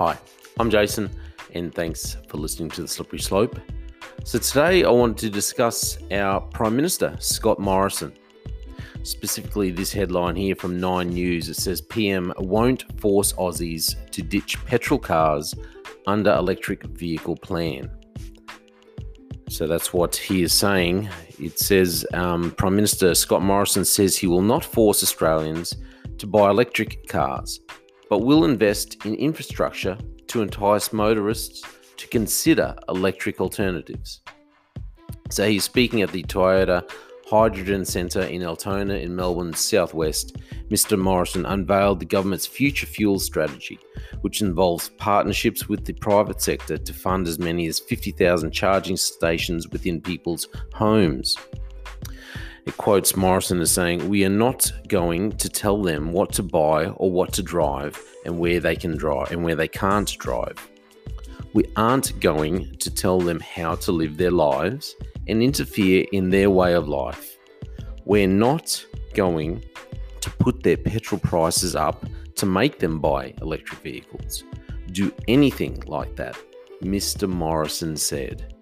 Hi, I'm Jason, and thanks for listening to The Slippery Slope. So, today I want to discuss our Prime Minister, Scott Morrison. Specifically, this headline here from Nine News it says PM won't force Aussies to ditch petrol cars under electric vehicle plan. So that's what he is saying. It says um, Prime Minister Scott Morrison says he will not force Australians to buy electric cars, but will invest in infrastructure to entice motorists to consider electric alternatives. So he's speaking at the Toyota Hydrogen Centre in Altona in Melbourne's southwest. Mr. Morrison unveiled the government's future fuel strategy, which involves partnerships with the private sector to fund as many as 50,000 charging stations within people's homes. It quotes Morrison as saying, We are not going to tell them what to buy or what to drive and where they can drive and where they can't drive. We aren't going to tell them how to live their lives and interfere in their way of life. We're not going to put their petrol prices up to make them buy electric vehicles. Do anything like that, Mr. Morrison said.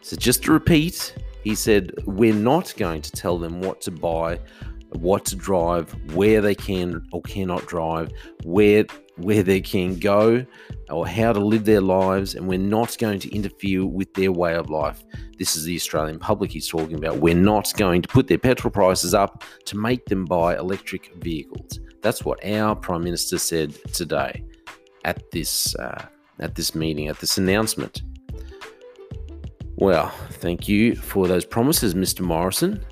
So, just to repeat, he said, We're not going to tell them what to buy, what to drive, where they can or cannot drive, where where they can go or how to live their lives, and we're not going to interfere with their way of life. This is the Australian public he's talking about. We're not going to put their petrol prices up to make them buy electric vehicles. That's what our Prime Minister said today at this uh, at this meeting, at this announcement. Well, thank you for those promises, Mr. Morrison.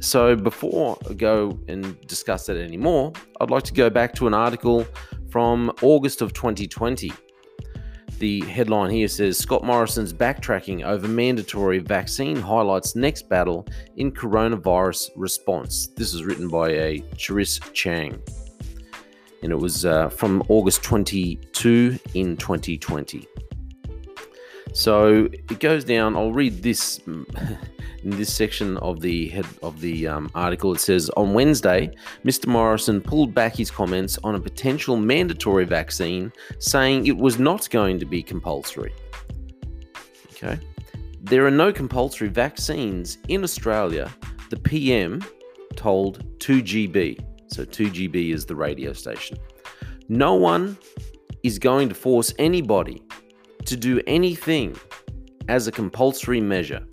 So, before I go and discuss that anymore, I'd like to go back to an article from August of 2020. The headline here says Scott Morrison's backtracking over mandatory vaccine highlights next battle in coronavirus response. This is written by a Charis Chang. And it was uh, from August 22 in 2020. So it goes down. I'll read this in this section of the head of the um, article. It says on Wednesday, Mr. Morrison pulled back his comments on a potential mandatory vaccine, saying it was not going to be compulsory. Okay, there are no compulsory vaccines in Australia. The PM told 2GB. So 2GB is the radio station. No one is going to force anybody to do anything as a compulsory measure.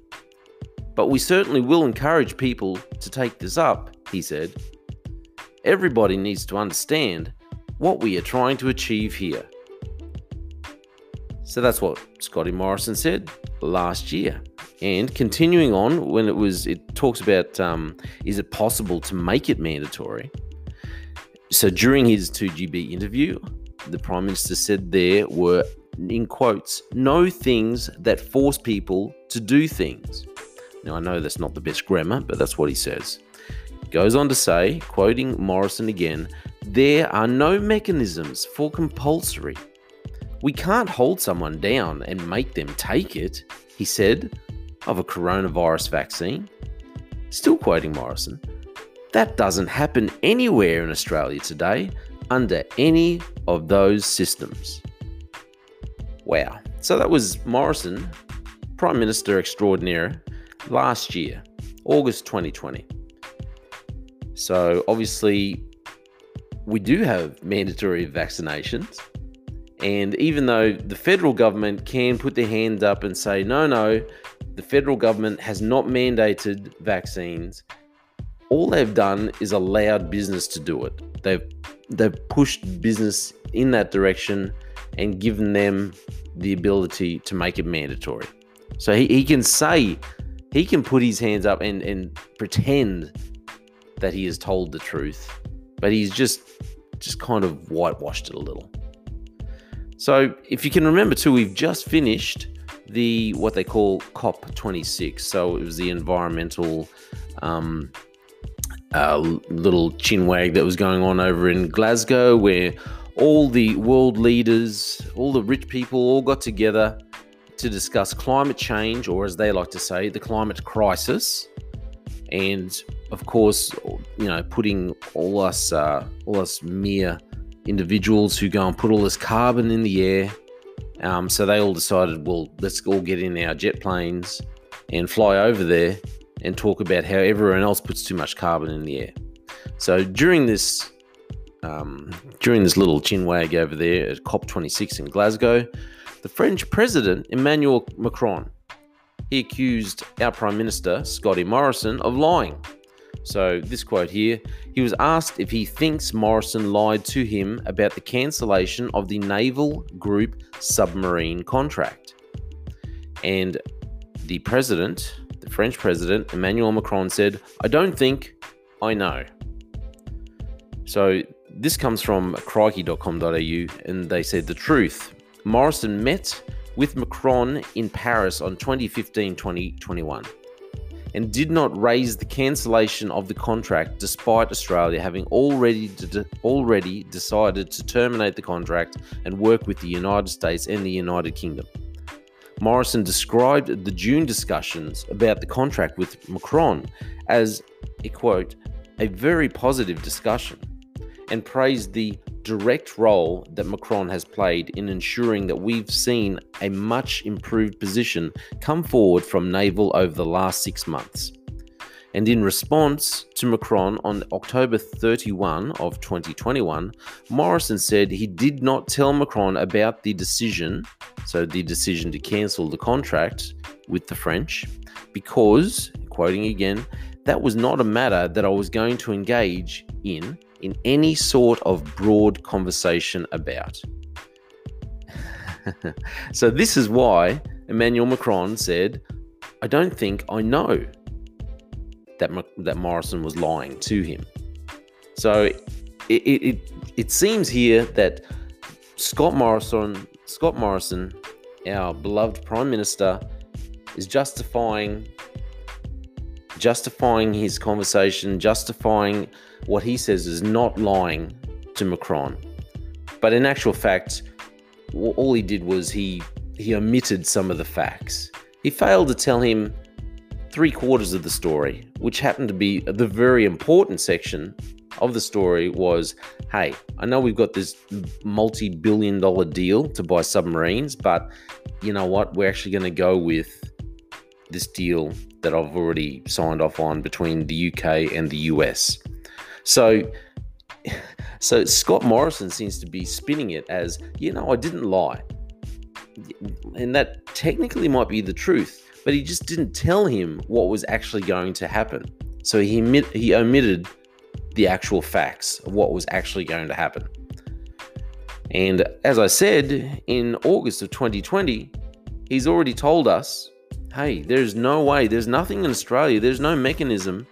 But we certainly will encourage people to take this up, he said. Everybody needs to understand what we are trying to achieve here. So that's what Scotty Morrison said last year. And continuing on, when it was, it talks about um, is it possible to make it mandatory? So during his 2GB interview, the Prime Minister said there were in quotes, no things that force people to do things. Now, I know that's not the best grammar, but that's what he says. Goes on to say, quoting Morrison again, there are no mechanisms for compulsory. We can't hold someone down and make them take it, he said, of a coronavirus vaccine. Still quoting Morrison, that doesn't happen anywhere in Australia today under any of those systems. Wow. So that was Morrison, Prime Minister Extraordinaire, last year, August 2020. So obviously, we do have mandatory vaccinations. And even though the federal government can put their hand up and say, no, no, the federal government has not mandated vaccines, all they've done is allowed business to do it. They've they've pushed business in that direction and given them the ability to make it mandatory. So he, he can say, he can put his hands up and, and pretend that he has told the truth, but he's just just kind of whitewashed it a little. So if you can remember too, we've just finished the what they call COP26. So it was the environmental um, uh, little chinwag that was going on over in Glasgow, where all the world leaders, all the rich people all got together to discuss climate change, or as they like to say, the climate crisis. And of course, you know, putting all us, uh, all us mere individuals who go and put all this carbon in the air. Um, so they all decided, well, let's all get in our jet planes and fly over there and talk about how everyone else puts too much carbon in the air. So during this um, during this little chinwag over there at COP26 in Glasgow, the French President Emmanuel Macron he accused our Prime Minister Scotty Morrison of lying. So this quote here, he was asked if he thinks Morrison lied to him about the cancellation of the Naval Group submarine contract. And the president, the French president, Emmanuel Macron said, I don't think, I know. So this comes from crikey.com.au, and they said the truth. Morrison met with Macron in Paris on 2015 2021 and did not raise the cancellation of the contract despite Australia having already de- already decided to terminate the contract and work with the United States and the United Kingdom. Morrison described the June discussions about the contract with Macron as a quote, a very positive discussion and praised the direct role that Macron has played in ensuring that we've seen a much improved position come forward from naval over the last six months. And in response to Macron on October 31 of 2021, Morrison said he did not tell Macron about the decision, so the decision to cancel the contract with the French, because, quoting again, that was not a matter that I was going to engage in in any sort of broad conversation about. so, this is why Emmanuel Macron said, I don't think I know that, that Morrison was lying to him. So, it, it, it seems here that Scott Morrison, Scott Morrison, our beloved Prime Minister, is justifying justifying his conversation, justifying what he says is not lying to Macron. But in actual fact, all he did was he he omitted some of the facts. He failed to tell him three quarters of the story, which happened to be the very important section of the story was hey, I know we've got this multi billion dollar deal to buy submarines, but you know what? We're actually going to go with this deal that I've already signed off on between the UK and the US. So, so Scott Morrison seems to be spinning it as, you know, I didn't lie. And that technically might be the truth, but he just didn't tell him what was actually going to happen. So he, he omitted the actual facts of what was actually going to happen. And as I said, in August of 2020, he's already told us hey, there's no way, there's nothing in Australia, there's no mechanism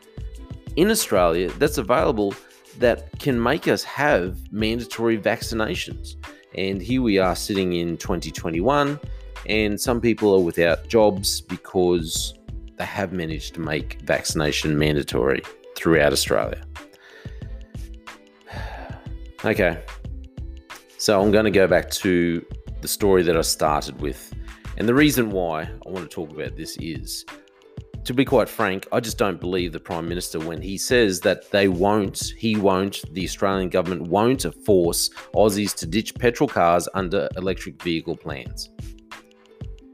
in Australia that's available that can make us have mandatory vaccinations. And here we are sitting in 2021, and some people are without jobs because they have managed to make vaccination mandatory throughout Australia. Okay, so I'm going to go back to the story that I started with. And the reason why I want to talk about this is to be quite frank, I just don't believe the Prime Minister when he says that they won't, he won't, the Australian government won't force Aussies to ditch petrol cars under electric vehicle plans.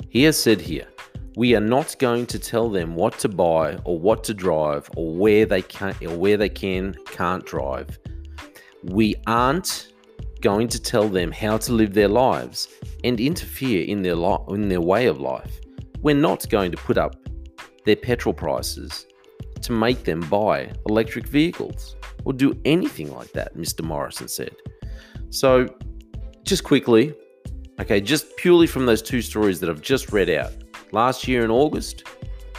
He has said here, we are not going to tell them what to buy or what to drive or where they can or where they can can't drive. We aren't going to tell them how to live their lives and interfere in their li- in their way of life. We're not going to put up their petrol prices to make them buy electric vehicles or do anything like that, Mr. Morrison said. So, just quickly, okay, just purely from those two stories that I've just read out. Last year in August,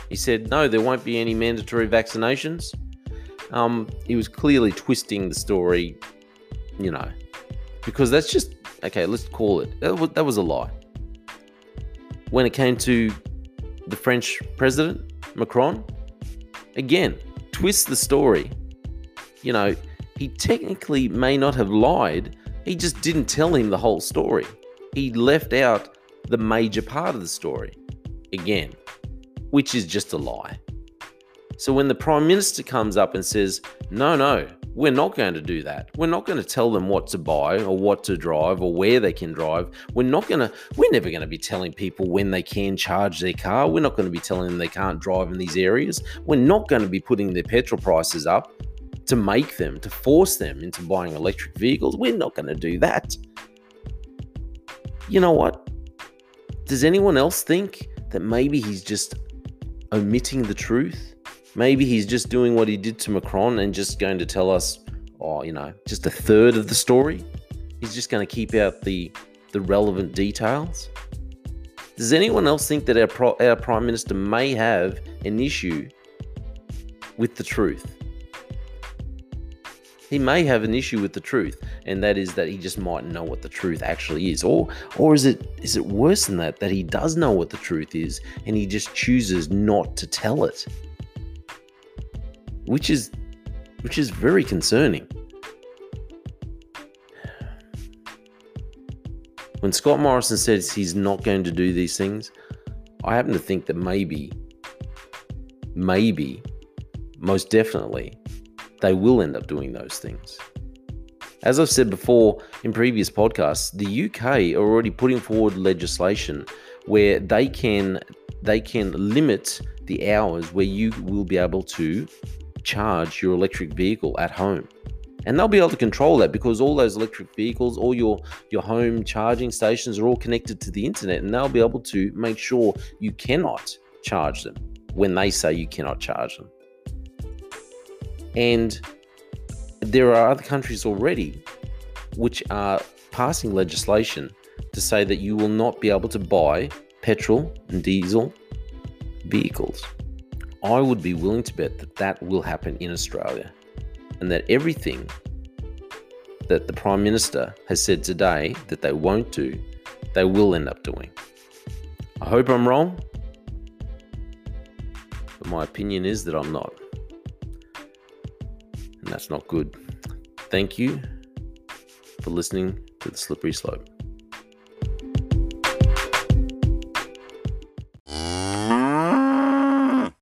he said, no, there won't be any mandatory vaccinations. Um, he was clearly twisting the story, you know, because that's just, okay, let's call it, that was, that was a lie. When it came to the French president, Macron, again, twist the story. You know, he technically may not have lied, he just didn't tell him the whole story. He left out the major part of the story, again, which is just a lie. So when the Prime Minister comes up and says, no, no, We're not going to do that. We're not going to tell them what to buy or what to drive or where they can drive. We're not going to, we're never going to be telling people when they can charge their car. We're not going to be telling them they can't drive in these areas. We're not going to be putting their petrol prices up to make them, to force them into buying electric vehicles. We're not going to do that. You know what? Does anyone else think that maybe he's just omitting the truth? Maybe he's just doing what he did to Macron and just going to tell us, oh, you know, just a third of the story. He's just going to keep out the the relevant details. Does anyone else think that our pro- our prime minister may have an issue with the truth? He may have an issue with the truth, and that is that he just might know what the truth actually is. Or or is it is it worse than that that he does know what the truth is and he just chooses not to tell it? Which is which is very concerning. When Scott Morrison says he's not going to do these things, I happen to think that maybe, maybe, most definitely, they will end up doing those things. As I've said before in previous podcasts, the UK are already putting forward legislation where they can they can limit the hours where you will be able to charge your electric vehicle at home. And they'll be able to control that because all those electric vehicles, all your, your home charging stations are all connected to the internet and they'll be able to make sure you cannot charge them when they say you cannot charge them. And there are other countries already which are passing legislation to say that you will not be able to buy petrol and diesel vehicles. I would be willing to bet that that will happen in Australia and that everything that the Prime Minister has said today that they won't do, they will end up doing. I hope I'm wrong, but my opinion is that I'm not. And that's not good. Thank you for listening to The Slippery Slope.